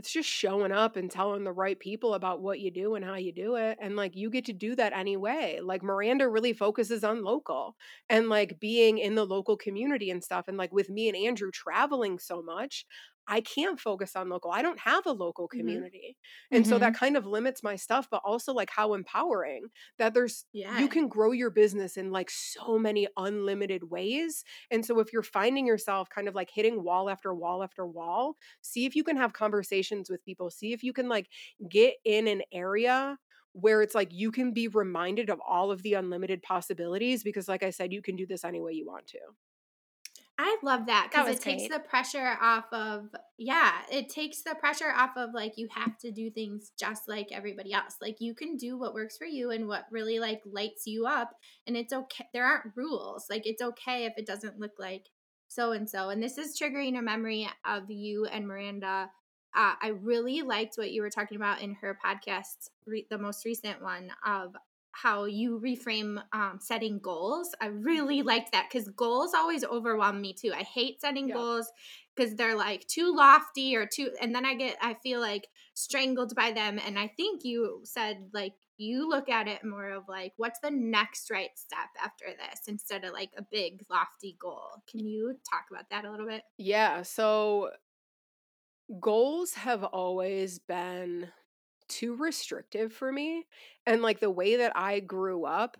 It's just showing up and telling the right people about what you do and how you do it. And like you get to do that anyway. Like Miranda really focuses on local and like being in the local community and stuff. And like with me and Andrew traveling so much, I can't focus on local. I don't have a local Mhm. community. And so that Mhm. kind of limits my stuff, but also like how empowering that there's you can grow your business in like so many unlimited ways. And so if you're finding yourself kind of like hitting wall after wall after wall, see if you can have conversations with people. See if you can like get in an area where it's like you can be reminded of all of the unlimited possibilities because like I said, you can do this any way you want to. I love that because it takes the pressure off of yeah, it takes the pressure off of like you have to do things just like everybody else. Like you can do what works for you and what really like lights you up and it's okay. There aren't rules. Like it's okay if it doesn't look like so and so. And this is triggering a memory of you and Miranda. Uh, I really liked what you were talking about in her podcast, re- the most recent one of how you reframe um, setting goals. I really liked that because goals always overwhelm me too. I hate setting Yeah. goals because they're like too lofty or too, and then I get, I feel like strangled by them. And I think you said like, you look at it more of like, what's the next right step after this instead of like a big lofty goal. Can you talk about that a little bit? Yeah. So goals have always been too restrictive for me. And like the way that I grew up,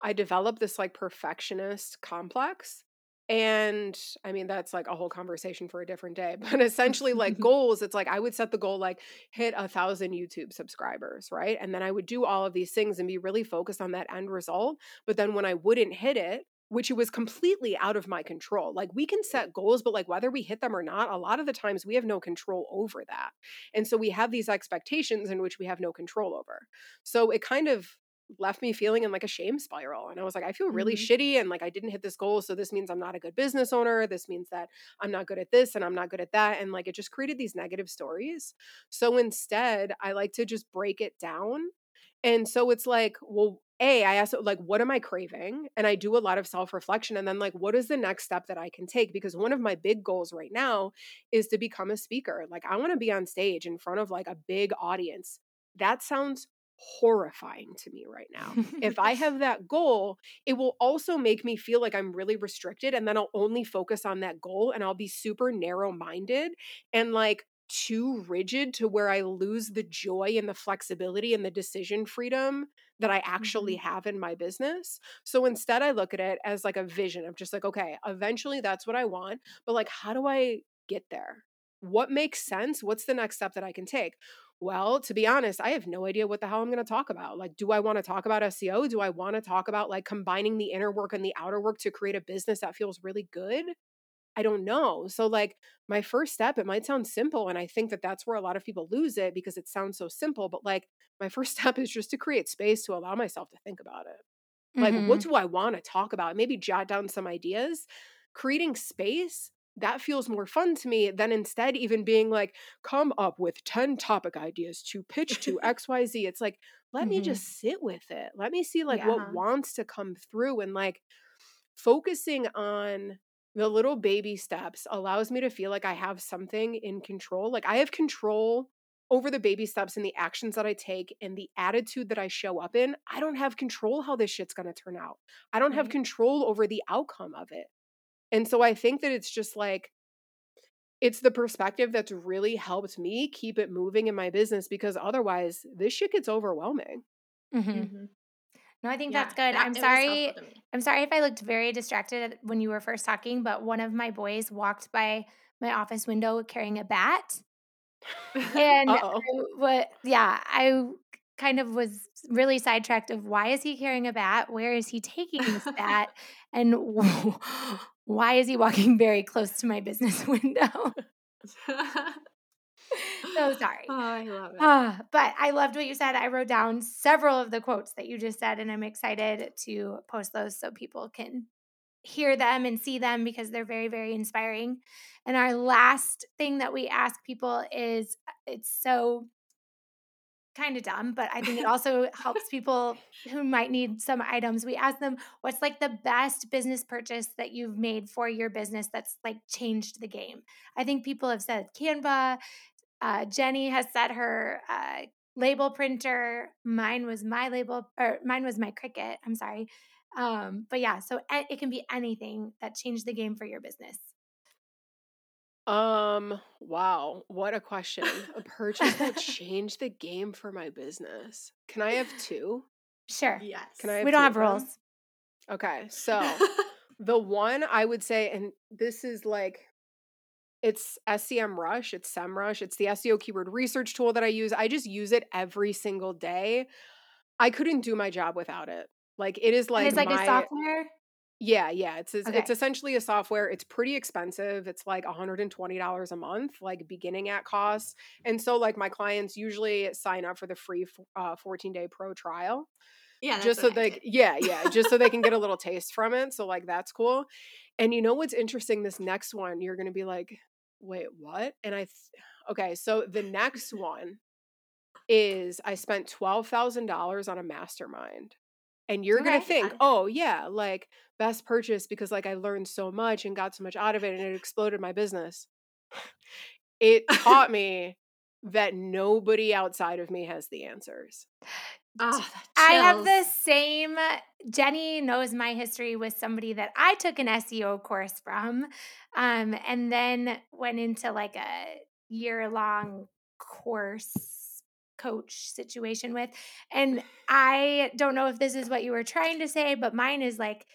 I developed this like perfectionist complex. And I mean, that's like a whole conversation for a different day. *laughs* But essentially, like *laughs* goals, it's like I would set the goal like hit a thousand YouTube subscribers, right? And then I would do all of these things and be really focused on that end result. But then when I wouldn't hit it, which it was completely out of my control. Like we can set goals, but like whether we hit them or not, a lot of the times we have no control over that. And so we have these expectations in which we have no control over. So it kind of left me feeling in like a shame spiral. And I was like, I feel really Mhm. shitty and like I didn't hit this goal. So this means I'm not a good business owner. This means that I'm not good at this and I'm not good at that. And like it just created these negative stories. So instead, I like to just break it down. And so it's like, well, A, I ask, like, what am I craving? And I do a lot of self reflection. And then, like, what is the next step that I can take? Because one of my big goals right now is to become a speaker. Like, I want to be on stage in front of like a big audience. That sounds horrifying to me right now. if I *laughs* have that goal, it will also make me feel like I'm really restricted. And then I'll only focus on that goal and I'll be super narrow minded and like too rigid to where I lose the joy and the flexibility and the decision freedom that I actually Mm-hmm. have in my business. So instead, I look at it as like a vision of just like, okay, eventually that's what I want, but like, how do I get there? What makes sense? What's the next step that I can take? Well, to be honest, I have no idea what the hell I'm going to talk about. Like, do I want to talk about SEO? Do I want to talk about like combining the inner work and the outer work to create a business that feels really good? I don't know. So, like, my first step, it might sound simple. And I think that that's where a lot of people lose it because it sounds so simple. But, like, my *laughs* first step is just to create space to allow myself to think about it. Like, what Mhm. do I want to talk about? Maybe jot down some ideas. Creating space, that feels more fun to me than instead even being like, come up with 10 topic ideas to pitch to *laughs* XYZ. It's like, let me Mhm. just sit with it. Let me see like Yeah. what wants to come through and like focusing on the little baby steps allows me to feel like I have something in control. Like I have control over the baby steps and the actions that I take and the attitude that I show up in. I don't have control how this shit's going to turn out. I don't have control over the outcome of it. And so I think that it's just like it's the perspective that's really helped me keep it moving in my business because otherwise this shit gets overwhelming. Mhm. Mhm. No, I think Yeah, that's good. that- I'm sorry. helpful to me. I'm sorry if I looked very distracted when you were first talking, but one of my boys walked by my office window carrying a bat. *laughs* And what yeah, I kind of was really sidetracked of why is he carrying a bat? Where is he taking this bat? *laughs* And *gasps* why is he walking very close to my business *laughs* window? So sorry. Oh, I love it. Ah, but I loved what you said. I wrote down several of the quotes that you just said, and I'm excited to post those so people can hear them and see them because they're very, very inspiring. And our last thing that we ask people is uh, it's so kind of dumb, but I think it also helps people who might need some items. We ask them, what's like the best business purchase that you've made for your business that's like changed the game? I think people have said Canva. Uh, Jenni has said her uh, label printer. Mine was my label, or mine was my Cricut. I'm sorry. Um, but yeah, so it can be anything that changed the game for your business. Um, wow, what a question. A purchase that *laughs* changed the game for my business. Can I have two? Sure. yes. Can I We don't have rules. Okay, *laughs* so the one I would say, and this is like it's Semrush, it's Semrush, it's the SEO keyword research tool that I use. I just use it every single day. I couldn't do my job without it. Like it is and like it's like my a software. yeah, yeah. It's it's Okay. it's essentially a software. It's pretty expensive. It's like $120 a month, like beginning at cost. And so like my clients usually sign up for the free uh 14-day pro trial yeah, just so they yeah, yeah, just so they can get a little taste from it. So like that's cool. And you know what's interesting this next one, you're going to be like, "Wait, what?" And I th- Okay, so the next *laughs* one is I spent $12,000 on a mastermind. And you're going to think, "Oh, yeah, like best purchase because like I learned so much and got so much out of it and it exploded my business." It taught *laughs* me that nobody outside of me has the answers. Oh, I have the same. Jenni knows my history with somebody that I took an SEO course from, um, and then went into like a year long course coach situation with. And *sighs* I don't know if this is what you were trying to say, but mine is like,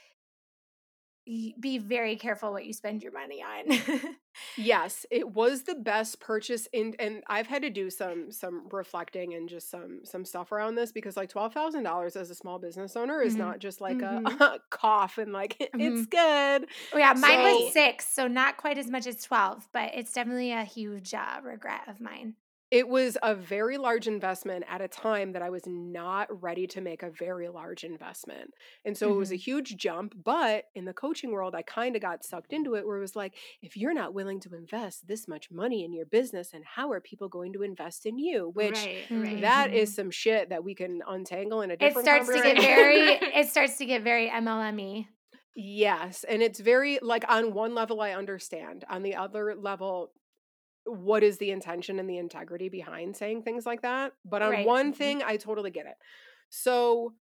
be very careful what you spend your money on. *laughs* Yes, it was the best purchase in and I've had to do some some reflecting and just some some stuff around this because like $12,000 as a small business owner is Mhm. not just like Mhm. a *laughs* cough and like *laughs* it's good. oh, yeah, mine So- was six, so not quite as much as 12, but it's definitely a huge uh, regret of mine. It was a very large investment at a time that I was not ready to make a very large investment. And so it was a mm-hmm. huge jump, but in the coaching world I kind of got sucked into it where it was like if you're not willing to invest this much money in your business and how are people going to invest in you? Which right, right. that is mm-hmm. some shit that we can untangle in a different It starts to get very *laughs* it starts to get very MLME. yes and it's very like on one level i understand on the other level what is the intention and the integrity behind saying things like that but on Right. one Mhm. thing i totally get it so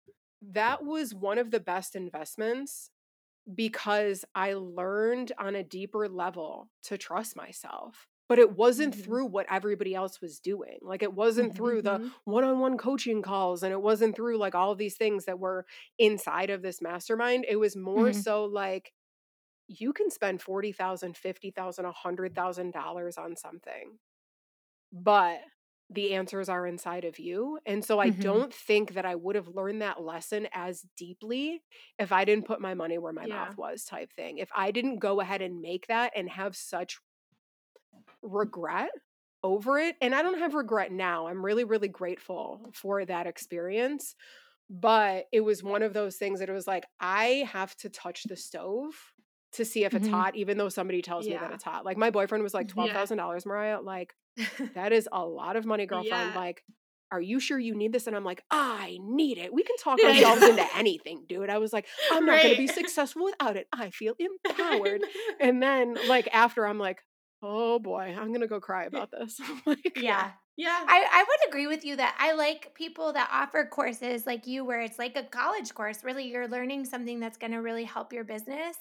that was one of the best investments because i learned on a deeper level to trust myself but it wasn't Mhm. through what everybody else was doing. Like it wasn't through the Mhm. one-on-one coaching calls and it wasn't through like all of these things that were inside of this mastermind. It was more Mhm. so like you can spend $40,000, $50,000, $100,000 on something, but the answers are inside of you. And so I Mhm. don't think that I would have learned that lesson as deeply if I didn't put my money where my Yeah. mouth was, type thing. If I didn't go ahead and make that and have such regret over it, and I don't have regret now. I'm really, really grateful for that experience. But it was one of those things that it was like, I have to touch the stove to see if it's Mhm. hot, even though somebody tells me that it's hot. Like my boyfriend was like Yeah. $12,000, Mariah. Like, *laughs* that is a lot of money, girlfriend. Yeah. Like, are you sure you need this? And I'm like, I need it. We can talk Yeah. ourselves into anything, dude. I was like, *laughs* I'm not going to be successful without it. I feel empowered. *laughs* and then, like, after I'm like, oh boy, I'm going to go cry about this. Like, yeah. Yeah. I, I would agree with you that I like people that offer courses like you, where it's like a college course. Really, you're learning something that's going to really help your business.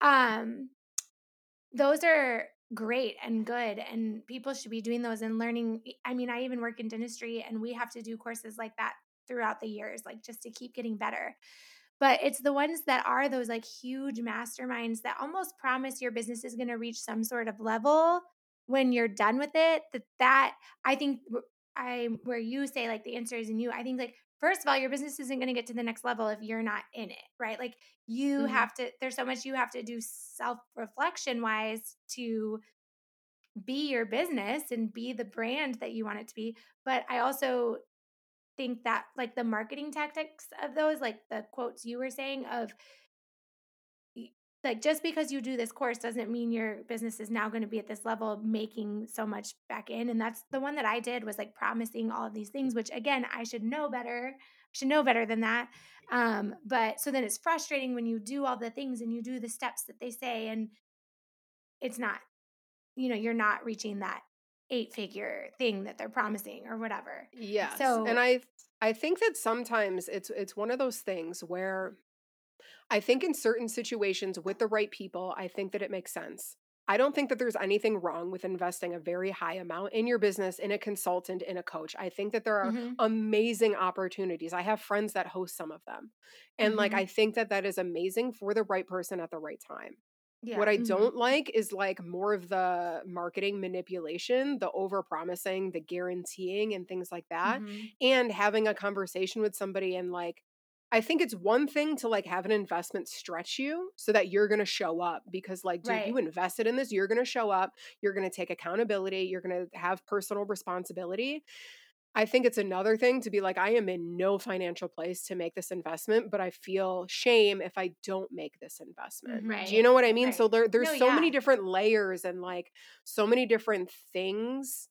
Um, those are great and good, and people should be doing those and learning. I mean, I even work in dentistry, and we have to do courses like that throughout the years, like just to keep getting better. But it's the ones that are those like huge masterminds that almost promise your business is going to reach some sort of level when you're done with it that that i think i where you say like the answer is in you i think like first of all your business isn't going to get to the next level if you're not in it right like you Mhm. have to there's so much you have to do self reflection wise to be your business and be the brand that you want it to be but i also think that like the marketing tactics of those like the quotes you were saying of like just because you do this course doesn't mean your business is now going to be at this level of making so much back in and that's the one that i did was like promising all of these things which again i should know better should know better than that um but so then it's frustrating when you do all the things and you do the steps that they say and it's not you know you're not reaching that eight figure thing that they're promising or whatever. Yeah So- and I I think that sometimes it's it's one of those things where I think in certain situations with the right people, I think that it makes sense. I don't think that there's anything wrong with investing a very high amount in your business, in a consultant, in a coach. I think that there are Mhm. amazing opportunities. I have friends that host some of them. And like Mhm. I think that that is amazing for the right person at the right time. yeah What I Mhm. don't like is like more of the marketing manipulation, the over promising, the guaranteeing, and things like that. Mhm. And having a conversation with somebody and like, I think it's one thing to like have an investment stretch you so that you're going to show up because, like, dude, you invested in this, you're going to show up, you're going to take accountability, you're going to have personal responsibility. I think it's another thing to be like, I am in no financial place to make this investment, but I feel shame if I don't make this investment. Right. Do you know what I mean? Right. So there, there's No, so many different layers and like so many different things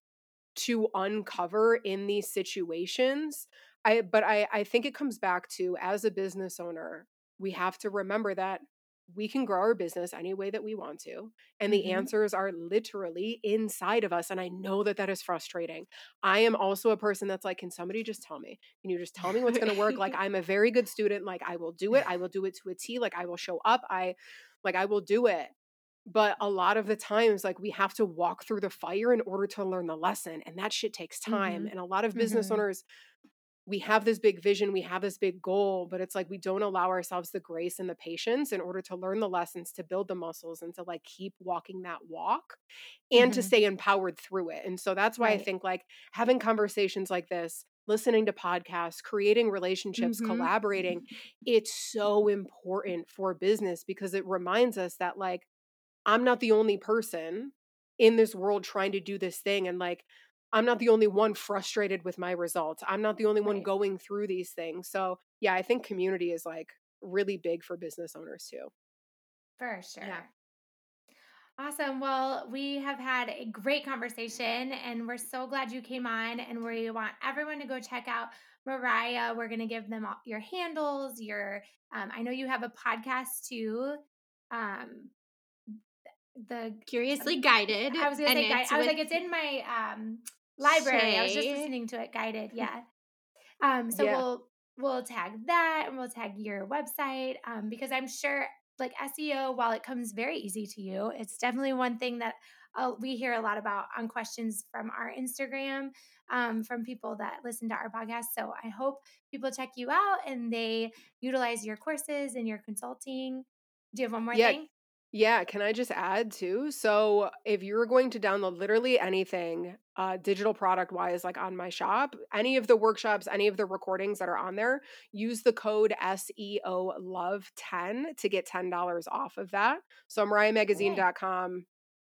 to uncover in these situations. I but I I think it comes back to as a business owner, we have to remember that we can grow our business any way that we want to and the Mhm. answers are literally inside of us and i know that that is frustrating i am also a person that's like can somebody just tell me can you just tell me what's going to work like *laughs* i'm a very good student like i will do it i will do it to a t like i will show up i like i will do it but a lot of the times like we have to walk through the fire in order to learn the lesson and that shit takes time Mhm. and a lot of business Mhm. owners we have this big vision, we have this big goal, but it's like we don't allow ourselves the grace and the patience in order to learn the lessons, to build the muscles, and to like keep walking that walk and to Mhm. stay empowered through it. And so that's why I think like having conversations like this, listening to podcasts, creating relationships, Mhm. collaborating, it's so important for business because it reminds us that like I'm not the only person in this world trying to do this thing and like I'm not the only one frustrated with my results. I'm not the only one Right. going through these things. So, yeah, I think community is like really big for business owners too. For sure. Yeah. Awesome. Well, we have had a great conversation and we're so glad you came on. And we want everyone to go check out Mariah. We're going to give them all your handles, your, um, I know you have a podcast too. Um, the Curiously guided. I was gonna say guide, I was with like, it's in my um library. I was just listening to it guided. *laughs* Yeah. Um, so Yeah. we'll we'll tag that and we'll tag your website. Um, because I'm sure like SEO, while it comes very easy to you, it's definitely one thing that uh, we hear a lot about on questions from our Instagram um, from people that listen to our podcast. So I hope people check you out and they utilize your courses and your consulting. Do you have one more Yeah. thing? Yeah, can I just add too? So, if you're going to download literally anything, uh, digital product wise, like on my shop, any of the workshops, any of the recordings that are on there, use the code SEO Love 10 to get $10 off of that. So, mariahmagazine.com,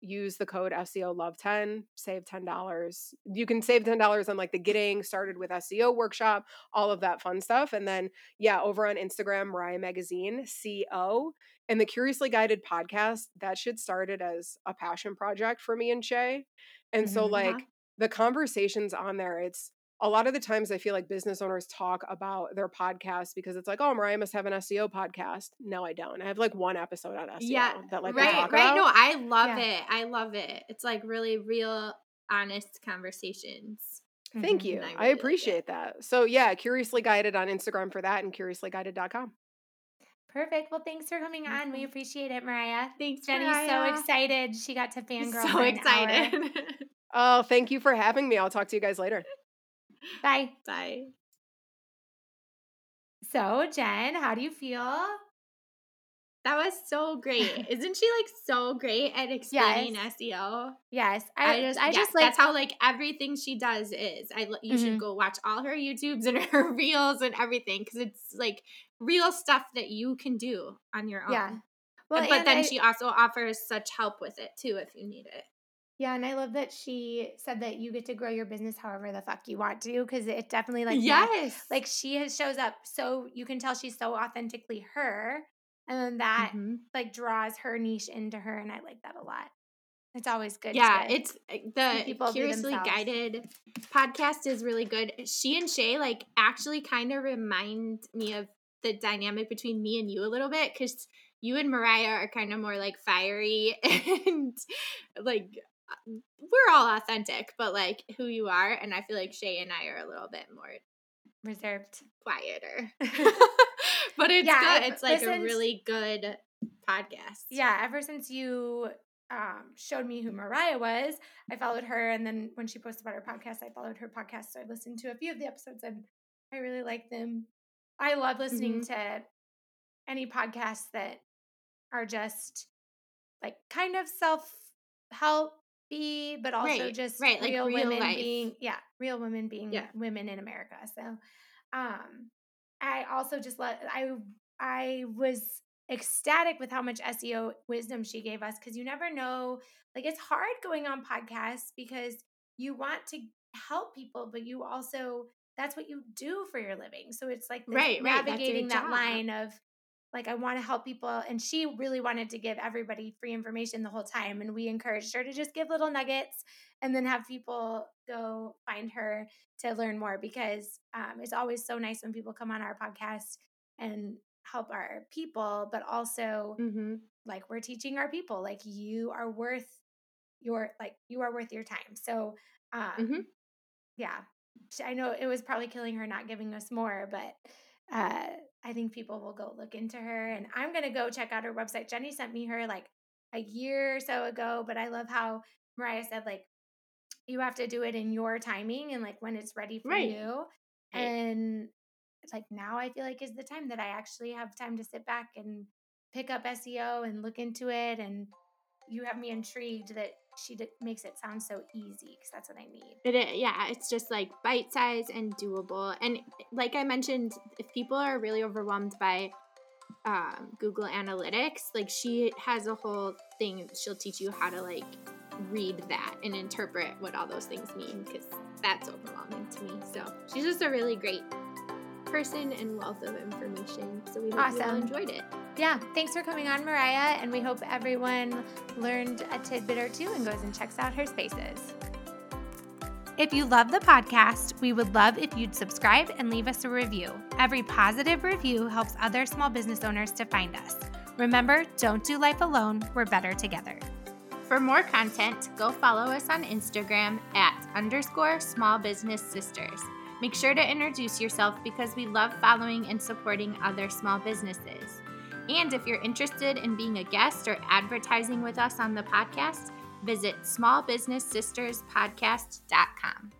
use the code SEO Love 10, save $10. You can save $10 on like the getting started with SEO workshop, all of that fun stuff. And then, yeah, over on Instagram, Mariah Magazine, CO. And the Curiously Guided podcast, that shit started as a passion project for me and Shay. And so, Mhm. like, the conversations on there, it's a lot of the times I feel like business owners talk about their podcast because it's like, oh, Mariah must have an SEO podcast. No, I don't. I have like one episode on SEO Yeah, that like right, right. about. No, I love Yeah. it. I love it. It's like really real, honest conversations. Thank Mhm. you. I I, really like it. appreciate that. So yeah, curiously guided on Instagram for that and curiouslyguided.com. Perfect. Well, thanks for coming on. We appreciate it, Mariah. Thanks, Jenni's Mariah. so excited. She got to *laughs* fangirl So for an hour. excited. *laughs* Oh, thank you for having me. I'll talk to you guys later. *laughs* Bye. Bye. So, Jen, how do you feel? That was so great. *laughs* Isn't she like so great at explaining SEO? Yes, I, I just, I I just like that's how like everything she does is. I you Mhm. should go watch all her YouTubes and *laughs* her reels and everything because it's like real stuff that you can do on your own. Yeah. Well, but then I- she also offers such help with it too if you need it. Yeah, and I love that she said that you get to grow your business however the fuck you want to, because it definitely like yes, like she has shows up so you can tell she's so authentically her, and then that Mhm. like draws her niche into her, and I like that a lot. It's always good. yeah, it's uh, the people curiously guided podcast is really good. She and Shay like actually kind of remind me of the dynamic between me and you a little bit because you and Mariah are kind of more like fiery *laughs* and like we're all authentic, but like who you are, and I feel like Shay and I are a little bit more reserved. quieter. *laughs* *laughs* but it's Yeah, good. It's like a really good podcast. Yeah, ever since you um, showed me who Mariah was, I followed her, and then when she posted about her podcast, I followed her podcast. So I listened to a few of the episodes, and I really like them. I love listening Mm-hmm. to any podcasts that are just like kind of self helpy, but also Right, just right, like real, real women life. being yeah, real women being Yeah. women in America. So, um, I also just let I I was ecstatic with how much SEO wisdom she gave us because you never know. Like it's hard going on podcasts because you want to help people, but you also that's what you do for your living. So it's like Right, right, navigating that job. line of like I want to help people and she really wanted to give everybody free information the whole time and we encouraged her to just give little nuggets and then have people go find her to learn more because um, it's always so nice when people come on our podcast and help our people but also Mm-hmm. like we're teaching our people like you are worth your like you are worth your time so um Mhm. yeah i know it was probably killing her not giving us more but uh i think people will go look into her and i'm gonna go check out her website Jenni sent me her like a year or so ago but i love how mariah said like you have to do it in your timing and like when it's ready for Right. you Right. and like now i feel like is the time that i actually have time to sit back and pick up seo and look into it and you have me intrigued that she d- makes it sound so easy because that's what i need yeah, it's just like bite size and doable. And like I mentioned, if people are really overwhelmed by um, Google Analytics, like she has a whole thing. She'll teach you how to like read that and interpret what all those things mean because that's overwhelming to me. So she's just a really great person and wealth of information. So we hope you all enjoyed it. yeah thanks for coming on mariah and we hope everyone learned a tidbit or two and goes and checks out her spaces if you love the podcast, we would love if you'd subscribe and leave us a review. Every positive review helps other small business owners to find us. Remember, don't do life alone, we're better together. For more content, go follow us on Instagram at underscore small business sisters. Make sure to introduce yourself because we love following and supporting other small businesses. And if you're interested in being a guest or advertising with us on the podcast, visit smallbusinesssisterspodcast.com.